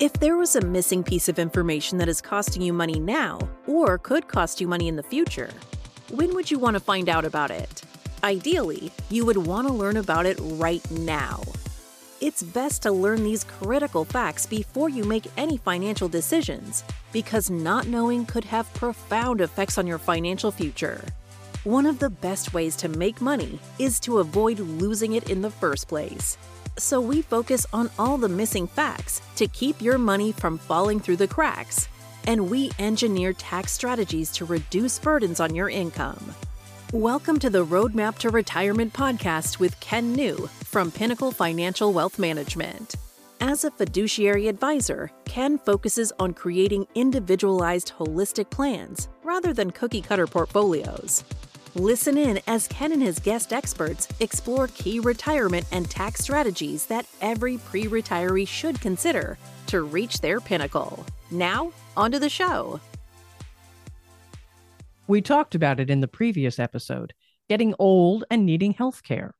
If there was a missing piece of information that is costing you money now, or could cost you money in the future, when would you want to find out about it? Ideally, you would want to learn about it right now. It's best to learn these critical facts before you make any financial decisions, because not knowing could have profound effects on your financial future. One of the best ways to make money is to avoid losing it in the first place. So we focus on all the missing facts to keep your money from falling through the cracks. And we engineer tax strategies to reduce burdens on your income. Welcome to the Roadmap to Retirement podcast with Ken New from Pinnacle Financial Wealth Management. As a fiduciary advisor, Ken focuses on creating individualized holistic plans rather than cookie cutter portfolios. Listen in as Ken and his guest experts explore key retirement and tax strategies that every pre retiree should consider to reach their pinnacle. Now, onto the show. We talked about it in the previous episode getting old and needing health care.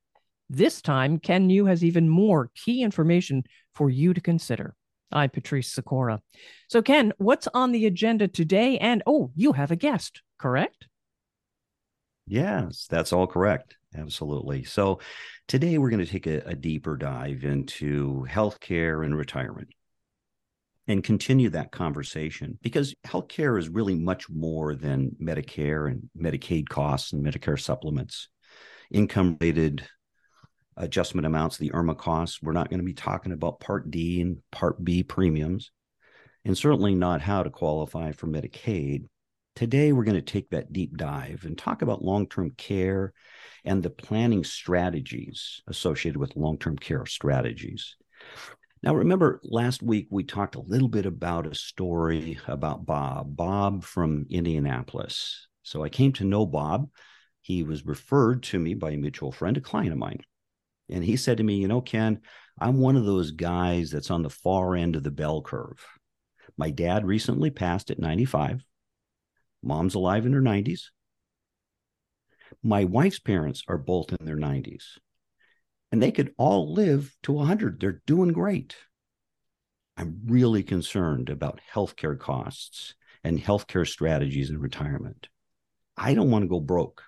This time, Ken New has even more key information for you to consider. I'm Patrice Sikora. So, Ken, what's on the agenda today? And oh, you have a guest, correct? Yes, that's all correct. Absolutely. So today we're going to take a, a deeper dive into healthcare and retirement and continue that conversation because healthcare is really much more than Medicare and Medicaid costs and Medicare supplements, income rated adjustment amounts, the IRMAA costs. We're not going to be talking about Part D and Part B premiums, and certainly not how to qualify for Medicaid Today, we're going to take that deep dive and talk about long term care and the planning strategies associated with long term care strategies. Now, remember last week we talked a little bit about a story about Bob, Bob from Indianapolis. So I came to know Bob. He was referred to me by a mutual friend, a client of mine. And he said to me, You know, Ken, I'm one of those guys that's on the far end of the bell curve. My dad recently passed at 95. Mom's alive in her 90s. My wife's parents are both in their 90s, and they could all live to 100. They're doing great. I'm really concerned about healthcare costs and healthcare strategies in retirement. I don't want to go broke,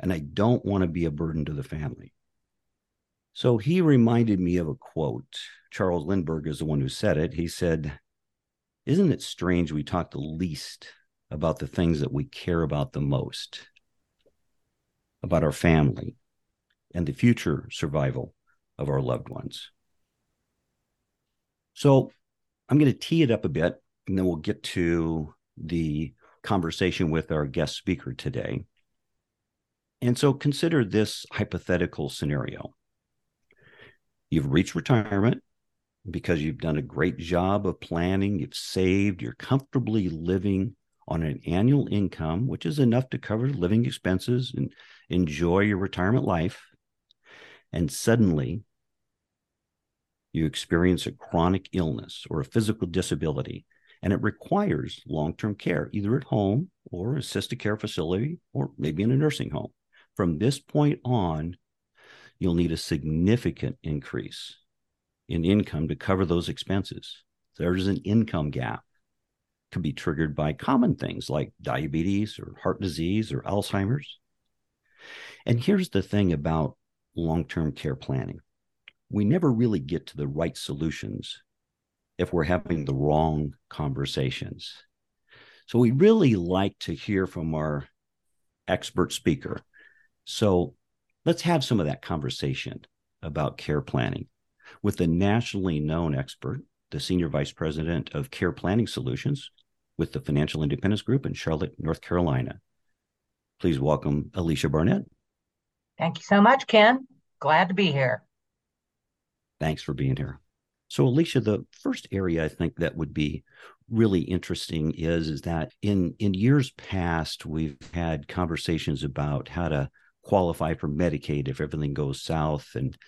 and I don't want to be a burden to the family. So he reminded me of a quote. Charles Lindbergh is the one who said it. He said, Isn't it strange we talk the least about the things that we care about the most, about our family and the future survival of our loved ones. So I'm going to tee it up a bit and then we'll get to the conversation with our guest speaker today. And so consider this hypothetical scenario. You've reached retirement because you've done a great job of planning, you've saved, you're comfortably living on an annual income, which is enough to cover living expenses and enjoy your retirement life. And suddenly you experience a chronic illness or a physical disability, and it requires long term care, either at home or assisted care facility, or maybe in a nursing home. From this point on, you'll need a significant increase in income to cover those expenses. There's an income gap could be triggered by common things like diabetes or heart disease or Alzheimer's. And here's the thing about long term care planning we never really get to the right solutions if we're having the wrong conversations. So we really like to hear from our expert speaker. So let's have some of that conversation about care planning with the nationally known expert, the Senior Vice President of Care Planning Solutions, with the Financial Independence Group in Charlotte, North Carolina. Please welcome Alecia Barnette. Thank you so much, Ken. Glad to be here. Thanks for being here. So, Alecia, the first area I think that would be really interesting is, is that in, in years past, we've had conversations about how to qualify for Medicaid if everything goes south. And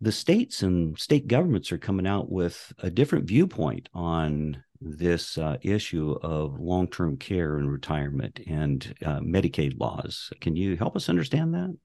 the states and state governments are coming out with a different viewpoint on this uh, issue of long term care and retirement and uh, Medicaid laws. Can you help us understand that?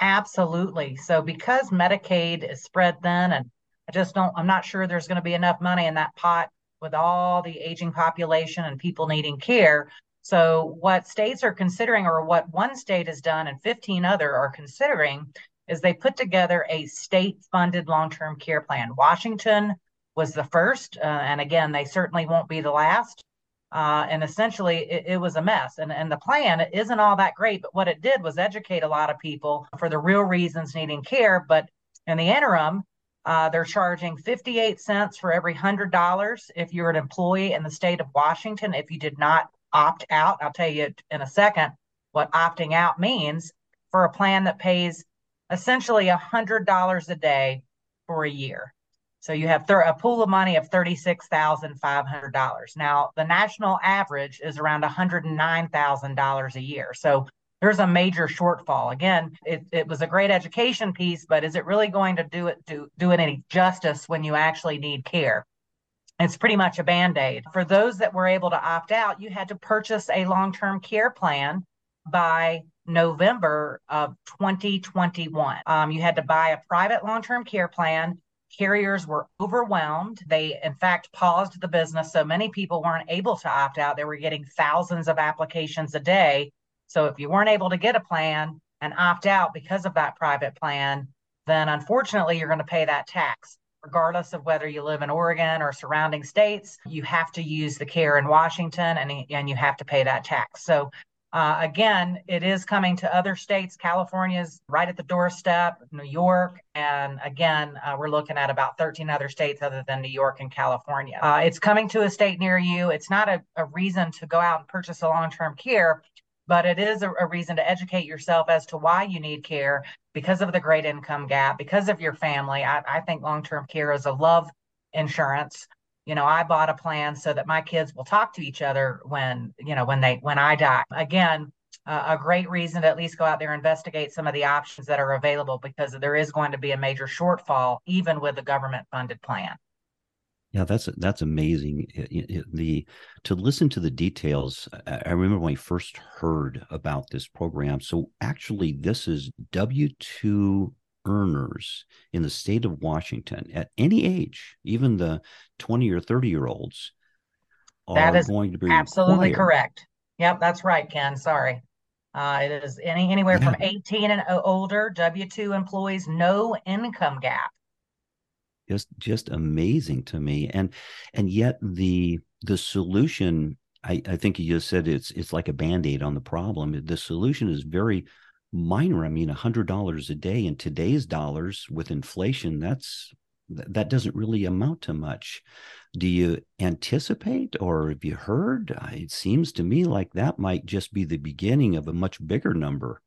Absolutely. So, because Medicaid is spread thin and I just don't, I'm not sure there's going to be enough money in that pot with all the aging population and people needing care. So, what states are considering, or what one state has done and 15 other are considering, is they put together a state funded long term care plan. Washington was the first, uh, and again, they certainly won't be the last. Uh, and essentially, it, it, was a mess. And, and the plan isn't all that great, but what it did was educate a lot of people for the real reasons needing care. But in the interim, uh, they're charging 58 cents for every $100 if you're an employee in the state of Washington. If you did not opt out, I'll tell you in a second what opting out means for a plan that pays essentially $100 a day for a year. So you have a pool of money of $36,500. Now, the national average is around $109,000 a year. So there's a major shortfall. Again, it, it was a great education piece, but is it really going to do it do, do it any justice when you actually need care? It's pretty much a band aid. For those that were able to opt out, you had to purchase a long term care plan by November of 2021. Um, you had to buy a private long term care plan. Carriers were overwhelmed. They, in fact, paused the business. So many people weren't able to opt out. They were getting thousands of applications a day so if you weren't able to get a plan and opt out because of that private plan, then unfortunately you're going to pay that tax. Regardless of whether you live in Oregon or surrounding states, you have to use the care in Washington and, and you have to pay that tax. So uh, again, it is coming to other states. California's right at the doorstep, New York, and again, uh, we're looking at about 13 other states other than New York and California. Uh, it's coming to a state near you. It's not a, a reason to go out and purchase a long term care, but it is a, a, reason to educate yourself as to why you need care because of the great income gap, because of your family. I, I think long term care is a love insurance. You know, I bought a plan so that my kids will talk to each other when, you know, when they, when I die. Again, uh, a great reason to at least go out there and investigate some of the options that are available because there is going to be a major shortfall even with a government funded plan. Yeah, that's that's amazing. The to listen to the details. I remember when I first heard about this program. So actually, this is W two earners in the state of Washington at any age, even the twenty or thirty year olds, that is going to be absolutely required. correct. Yep, that's right, Ken. Sorry. Uh, it is any anywhere yeah. from 18 and older W two employees, no income gap just just amazing to me and and yet the the solution I, I think you just said it's it's like a band-aid on the problem the solution is very minor i mean a hundred dollars a day in today's dollars with inflation that's that doesn't really amount to much do you anticipate or have you heard it seems to me like that might just be the beginning of a much bigger number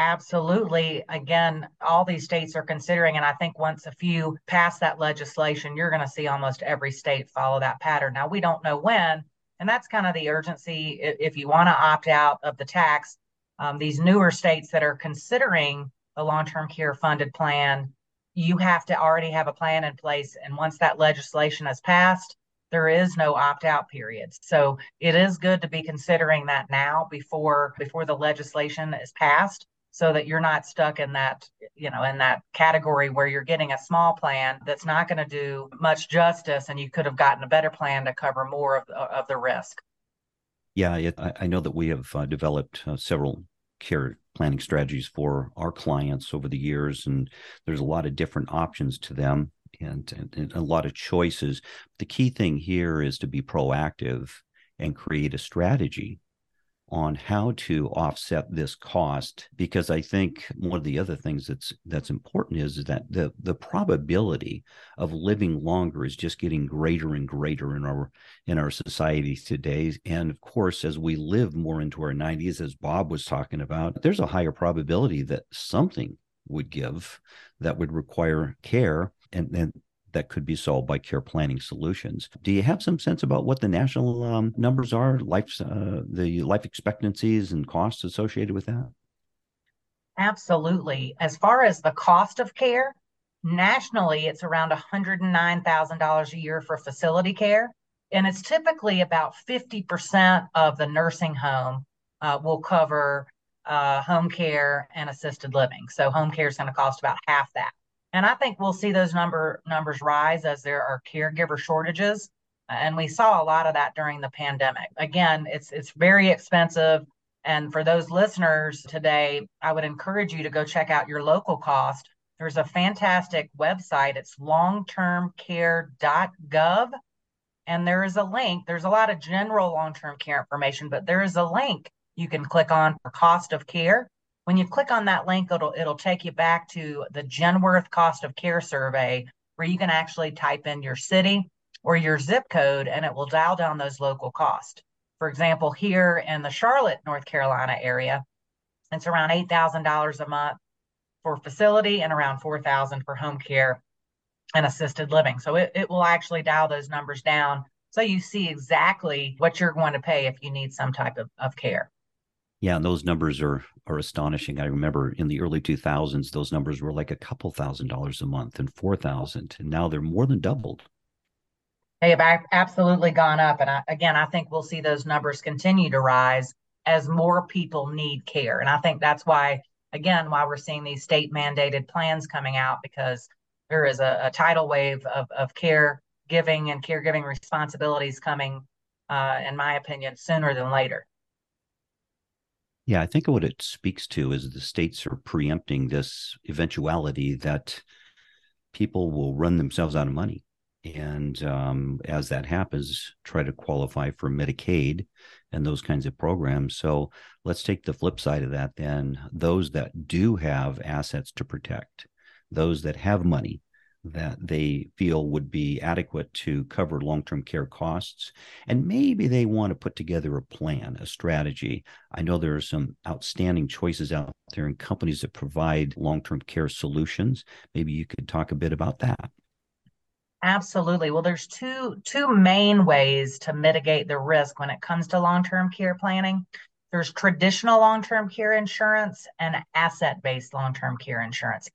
Absolutely. Again, all these states are considering, and I think once a few pass that legislation, you're going to see almost every state follow that pattern. Now, we don't know when, and that's kind of the urgency. If you want to opt out of the tax, um, these newer states that are considering a long term care funded plan, you have to already have a plan in place. And once that legislation has passed, there is no opt out period. So it is good to be considering that now before before the legislation is passed so that you're not stuck in that you know in that category where you're getting a small plan that's not going to do much justice and you could have gotten a better plan to cover more of, of the risk yeah it, I, know that we have uh, developed uh, several care planning strategies for our clients over the years and there's a lot of different options to them and, and, and a lot of choices. The key thing here is to be proactive and create a strategy on how to offset this cost because I think one of the other things that's that's important is that the the probability of living longer is just getting greater and greater in our in our society today. And of course as we live more into our 90s as Bob was talking about there's a higher probability that something would give that would require care. And and that could be solved by care planning solutions. Do you have some sense about what the national um, numbers are, life, uh, the life expectancies and costs associated with that? Absolutely. As far as the cost of care, nationally, it's around $109,000 a year for facility care. And it's typically about 50% of the nursing home uh, will cover uh, home care and assisted living. So home care is going to cost about half that. And I think we'll see those number numbers rise as there are caregiver shortages. And we saw a lot of that during the pandemic. Again, it's it's very expensive. And for those listeners today, I would encourage you to go check out your local cost. There's a fantastic website. It's longtermcare.gov. And there is a link. There's a lot of general long term care information, but there is a link you can click on for cost of care. When you click on that link, it'll it'll take you back to the Genworth cost of care survey, where you can actually type in your city or your zip code, and it will dial down those local costs. For example, here in the Charlotte, North Carolina area, it's around eight thousand dollars a month for facility and around four thousand for home care and assisted living. So it, it will actually dial those numbers down so you see exactly what you're going to pay if you need some type of, of care. Yeah, and those numbers are are astonishing. I remember in the early 2000s, those numbers were like a couple thousand dollars a month and 4,000, and now they're more than doubled. They have absolutely gone up, and I, again, I think we'll see those numbers continue to rise as more people need care, and I think that's why, again, why we're seeing these state mandated plans coming out because there is a, a tidal wave of of care giving and caregiving responsibilities coming, uh, in my opinion, sooner than later. Yeah, I think what it speaks to is the states are preempting this eventuality that people will run themselves out of money. And um, as that happens, try to qualify for Medicaid and those kinds of programs. So let's take the flip side of that then. Those that do have assets to protect, those that have money, that they feel would be adequate to cover long term care costs. And maybe they want to put together a plan, a strategy. I know there are some outstanding choices out there in companies that provide long term care solutions. Maybe you could talk a bit about that. Absolutely. Well, there's two two main ways to mitigate the risk when it comes to long-term care planning. There's traditional long-term care insurance and asset-based long-term care insurance.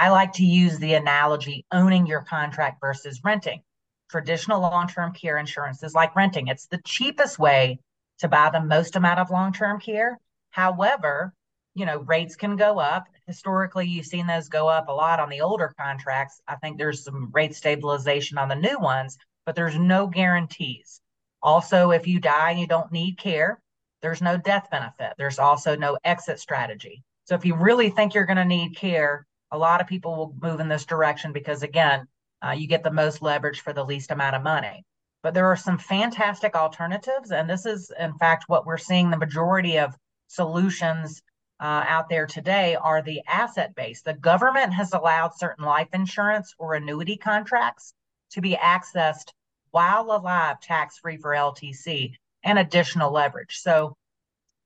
I like to use the analogy owning your contract versus renting. Traditional long term care insurance is like renting, it's the cheapest way to buy the most amount of long term care. However, you know, rates can go up. Historically, you've seen those go up a lot on the older contracts. I think there's some rate stabilization on the new ones, but there's no guarantees. Also, if you die and you don't need care, there's no death benefit. There's also no exit strategy. So if you really think you're going to need care, a lot of people will move in this direction because again uh, you get the most leverage for the least amount of money. But there are some fantastic alternatives and this is in fact what we're seeing the majority of solutions uh, out there today are the asset based the government has allowed certain life insurance or annuity contracts to be accessed while alive tax free for ltc and additional leverage. So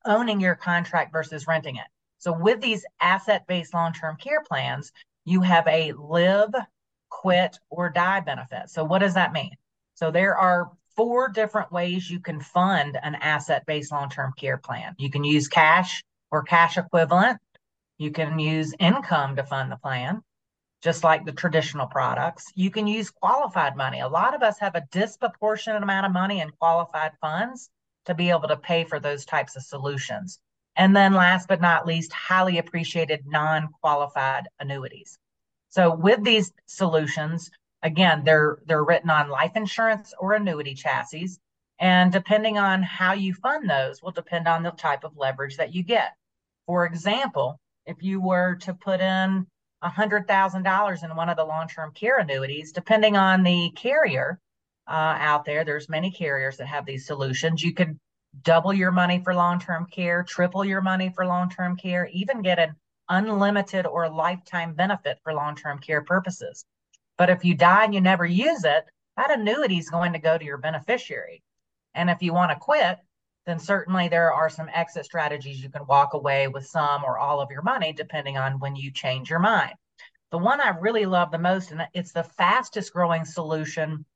owning your contract versus renting it so with these asset-based long-term care plans, you have a live, quit, or die benefit. So what does that mean? So there are four different ways you can fund an asset-based long-term care plan. You can use cash or cash equivalent. You can use income to fund the plan, just like the traditional products. You can use qualified money. A lot of us have a disproportionate amount of money in qualified funds to be able to pay for those types of solutions. And then last but not least, highly appreciated non-qualified annuities. So with these solutions, again, they're they're written on life insurance or annuity chassis. And depending on how you fund those will depend on the type of leverage that you get. For example, if you were to put in $100,000 in one of the long-term care annuities, depending on the carrier uh, out there, there's many carriers that have these solutions. You could double your money for long term care, triple your money for long term care, even get an unlimited or lifetime benefit for long term care purposes. But if you die and you never use it, that annuity is going to go to your beneficiary. And if you want to quit, then certainly there are some exit strategies. You can walk away with some or all of your money, depending on when you change your mind. The one I really love the most, and it's the fastest growing solution,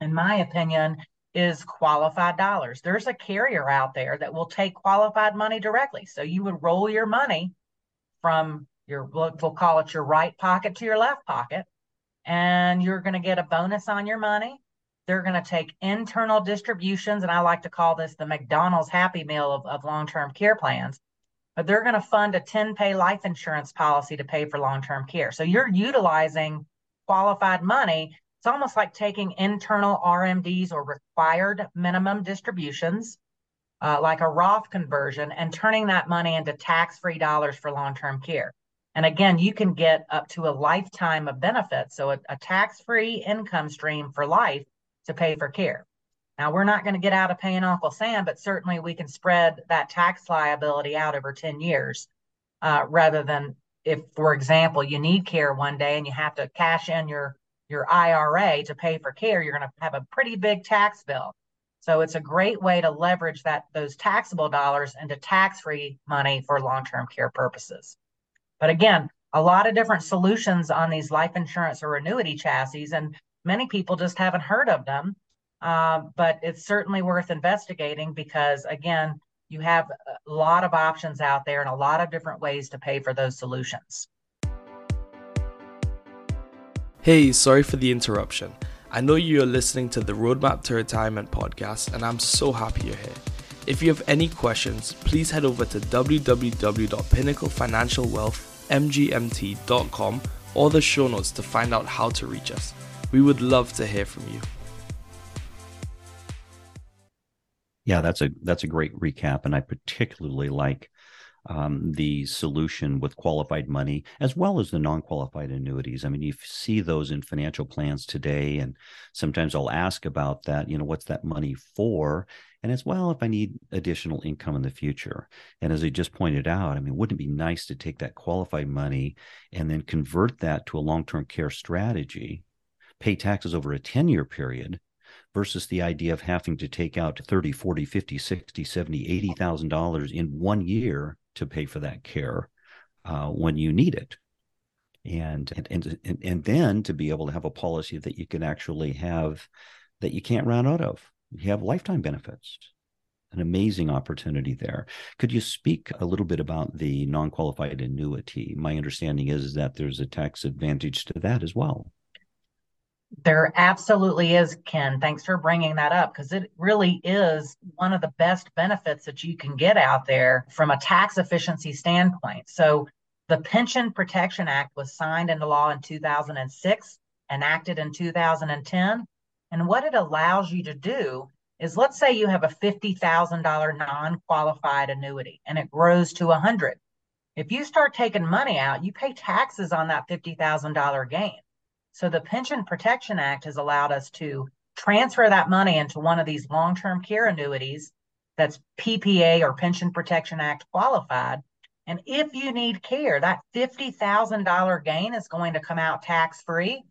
in my opinion, is qualified dollars. There's a carrier out there that will take qualified money directly. So you would roll your money from your, we'll call it your right pocket to your left pocket, and you're going to get a bonus on your money. They're going to take internal distributions, and I like to call this the McDonald's Happy Meal of, of long term care plans. but they're going to fund a 10 pay life insurance policy to pay for long term care. So you're utilizing qualified money. It's almost like taking internal RMDs or required minimum distributions, uh, like a Roth conversion, and turning that money into tax free dollars for long term care. And again, you can get up to a lifetime of benefits. So a, a tax free income stream for life to pay for care. Now, we're not going to get out of paying Uncle Sam, but certainly we can spread that tax liability out over 10 years uh, rather than if, for example, you need care one day and you have to cash in your, your IRA to pay for care, you're going to have a pretty big tax bill. So it's a great way to leverage that those taxable dollars into tax-free money for long-term care purposes. But again, a lot of different solutions on these life insurance or annuity chassis, and many people just haven't heard of them. Uh, but it's certainly worth investigating because, again, you have a lot of options out there and a lot of different ways to pay for those solutions. Hey, sorry for the interruption. I know you are listening to the Roadmap to Retirement podcast, and I'm so happy you're here. If you have any questions, please head over to www.pinnaclefinancialwealthmgmt.com or the show notes to find out how to reach us. We would love to hear from you. Yeah, that's a that's a great recap, and I particularly like um, the solution with qualified money as well as the non-qualified annuities. I mean, you see those in financial plans today, and sometimes I'll ask about that. You know, what's that money for? And as well, if I need additional income in the future. And as I just pointed out, I mean, wouldn't it be nice to take that qualified money and then convert that to a long-term care strategy, pay taxes over a 10-year period, versus the idea of having to take out 30 40 50 60 70 80000 dollars in one year to pay for that care uh, when you need it. And, and and and then to be able to have a policy that you can actually have that you can't run out of. You have lifetime benefits. An amazing opportunity there. Could you speak a little bit about the non-qualified annuity? My understanding is that there's a tax advantage to that as well there absolutely is, Ken. Thanks for bringing that up because it really is one of the best benefits that you can get out there from a tax efficiency standpoint. So, the Pension Protection Act was signed into law in 2006, enacted in 2010. And what it allows you to do is let's say you have a $50,000 non qualified annuity and it grows to 100. If you start taking money out, you pay taxes on that $50,000 gain. So the Pension Protection Act has allowed us to transfer that money into one of these long term care annuities that's PPA or Pension Protection Act qualified. And if you need care, that $50,000 gain is going to come out tax free.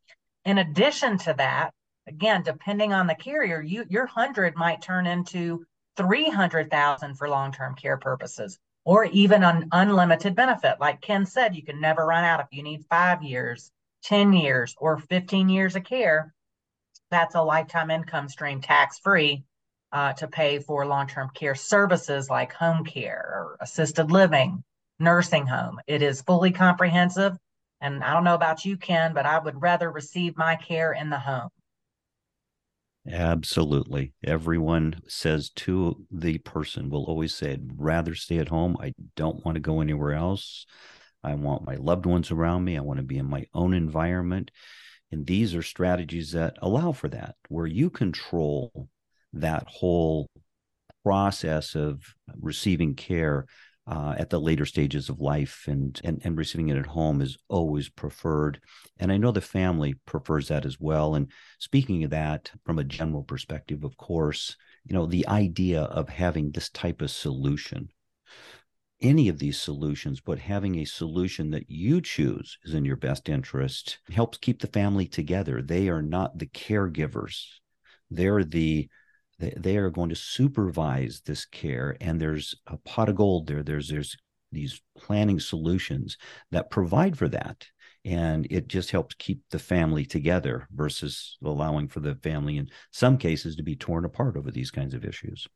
In addition to that, again, depending on the carrier, you, your 100 might turn into 300,000 for long-term care purposes or even an unlimited benefit. Like Ken said, you can never run out if you need 5 years 10 years or 15 years of care, that's a lifetime income stream tax free uh, to pay for long term care services like home care or assisted living, nursing home. It is fully comprehensive. And I don't know about you, Ken, but I would rather receive my care in the home. Absolutely. Everyone says to the person, will always say, I'd rather stay at home. I don't want to go anywhere else. I want my loved ones around me. I want to be in my own environment. And these are strategies that allow for that, where you control that whole process of receiving care uh, at the later stages of life and, and and receiving it at home is always preferred and i know the family prefers that as well and speaking of that from a general perspective of course you know the idea of having this type of solution any of these solutions, but having a solution that you choose is in your best interest helps keep the family together. They are not the caregivers. They're the they are going to supervise this care and there's a pot of gold there there's there's these planning solutions that provide for that and it just helps keep the family together versus allowing for the family in some cases to be torn apart over these kinds of issues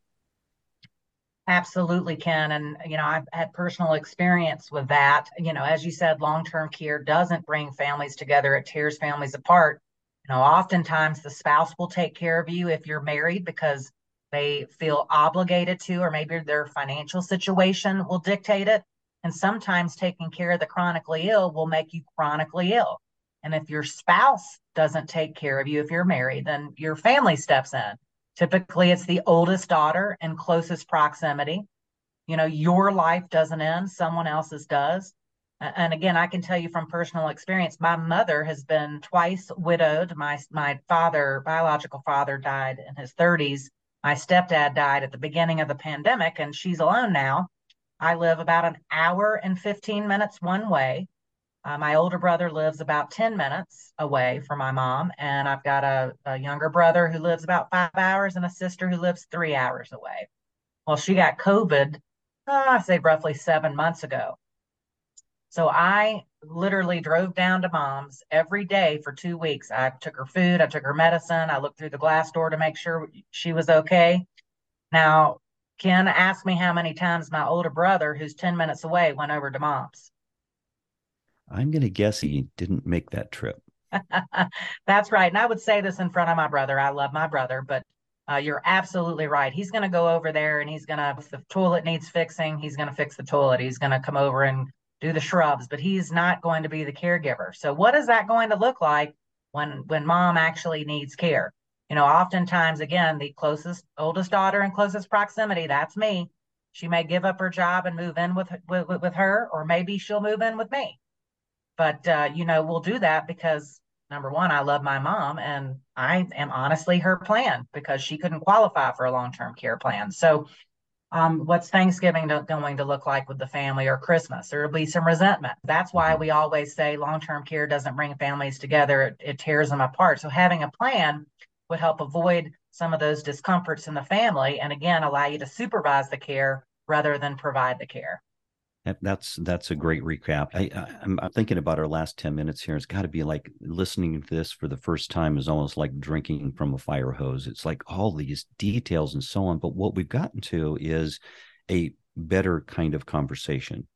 Absolutely, Ken. And, you know, I've had personal experience with that. You know, as you said, long term care doesn't bring families together, it tears families apart. You know, oftentimes the spouse will take care of you if you're married because they feel obligated to, or maybe their financial situation will dictate it. And sometimes taking care of the chronically ill will make you chronically ill. And if your spouse doesn't take care of you, if you're married, then your family steps in. Typically, it's the oldest daughter and closest proximity. You know, your life doesn't end, someone else's does. And again, I can tell you from personal experience, my mother has been twice widowed. My my father, biological father, died in his 30s. My stepdad died at the beginning of the pandemic, and she's alone now. I live about an hour and 15 minutes one way. Uh, my older brother lives about 10 minutes away from my mom, and I've got a, a younger brother who lives about five hours and a sister who lives three hours away. Well, she got COVID, uh, I say roughly seven months ago. So I literally drove down to mom's every day for two weeks. I took her food, I took her medicine, I looked through the glass door to make sure she was okay. Now, Ken asked me how many times my older brother, who's 10 minutes away, went over to mom's. I'm going to guess he didn't make that trip. That's right. And I would say this in front of my brother. I love my brother, but uh, you're absolutely right. He's going to go over there and he's going to, if the toilet needs fixing, he's going to fix the toilet. He's going to come over and do the shrubs, but he's not going to be the caregiver. So what is that going to look like when when mom actually needs care? You know, oftentimes again, the closest oldest daughter in closest proximity, that's me. She may give up her job and move in with with, with her, or maybe she'll move in with me. But uh, you know, we'll do that because number one, I love my mom, and I am honestly her plan because she couldn't qualify for a long term care plan. So um, what's Thanksgiving going to look like with the family or Christmas? There'll be some resentment. That's why we always say long term care doesn't bring families together, it, it tears them apart. So, having a plan would help avoid some of those discomforts in the family and again allow you to supervise the care rather than provide the care. That's that's a great recap. I, I am thinking about our last ten minutes here. It's got to be like listening to this for the first time is almost like drinking from a fire hose. It's like all these details and so on. But what we've gotten to is a better kind of conversation,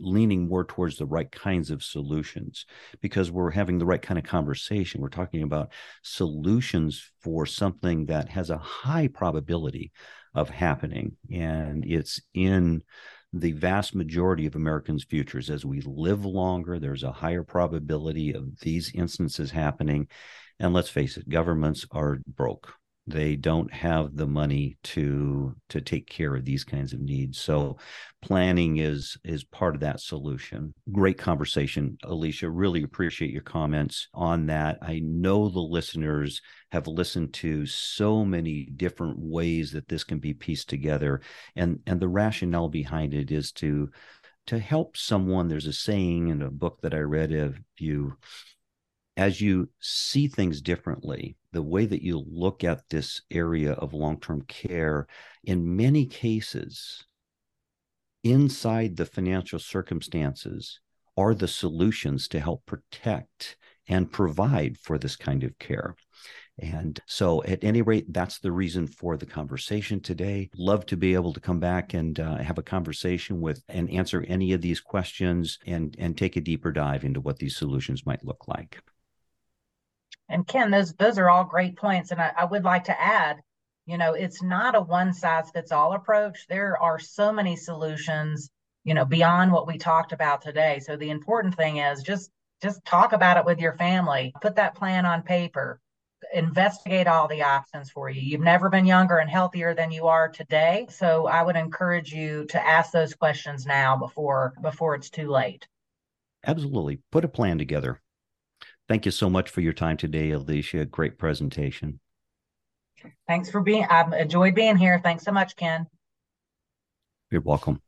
leaning more towards the right kinds of solutions because we're having the right kind of conversation. We're talking about solutions for something that has a high probability of happening, and it's in the vast majority of Americans' futures. As we live longer, there's a higher probability of these instances happening. And let's face it, governments are broke they don't have the money to to take care of these kinds of needs. So planning is is part of that solution. Great conversation. Alecia really appreciate your comments on that. I know the listeners have listened to so many different ways that this can be pieced together and and the rationale behind it is to to help someone. There's a saying in a book that i read of you as you see things differently, the way that you look at this area of long term care, in many cases, inside the financial circumstances are the solutions to help protect and provide for this kind of care. And so, at any rate, that's the reason for the conversation today. Love to be able to come back and uh, have a conversation with and answer any of these questions and, and take a deeper dive into what these solutions might look like. And Ken, those those are all great points. And I, I would like to add, you know, it's not a one size fits all approach. There are so many solutions, you know, beyond what we talked about today. So the important thing is just just talk about it with your family. Put that plan on paper. Investigate all the options for you. You've never been younger and healthier than you are today. So I would encourage you to ask those questions now before before it's too late. Absolutely. Put a plan together. Thank you so much for your time today, Alecia. Great presentation. Thanks for being, I've enjoyed being here. Thanks so much, Ken. You're welcome.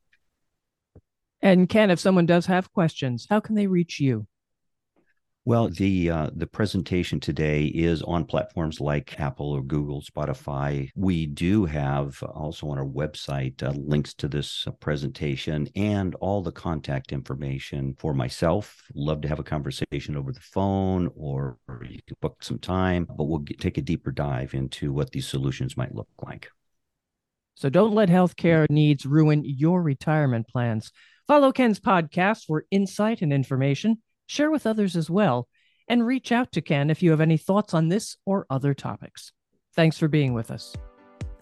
And Ken, if someone does have questions, how can they reach you? Well, the uh, the presentation today is on platforms like Apple or Google, Spotify. We do have also on our website uh, links to this uh, presentation and all the contact information for myself. Love to have a conversation over the phone, or, you can book some time. But we'll get, take a deeper dive into what these solutions might look like. So don't let healthcare needs ruin your retirement plans. Follow Ken's podcast for insight and information share with others as well, and reach out to Ken if you have any thoughts on this or other topics. Thanks for being with us.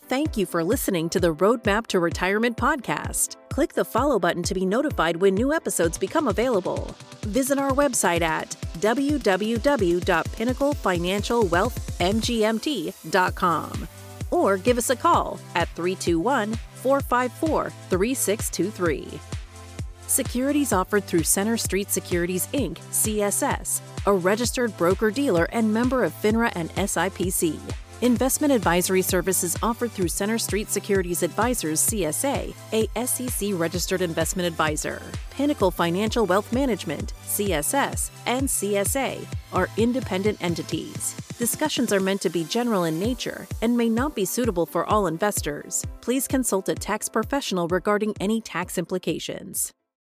Thank you for listening to the Roadmap to Retirement podcast. Click the follow button to be notified when new episodes become available. Visit our website at www.pinnaclefinancialwealthmgmt.com or give us a call at 321 454 3623. Securities offered through Center Street Securities Inc., CSS, a registered broker dealer and member of FINRA and SIPC. Investment advisory services offered through Center Street Securities Advisors CSA, a SEC registered investment advisor. Pinnacle Financial Wealth Management, CSS, and CSA are independent entities. Discussions are meant to be general in nature and may not be suitable for all investors. Please consult a tax professional regarding any tax implications.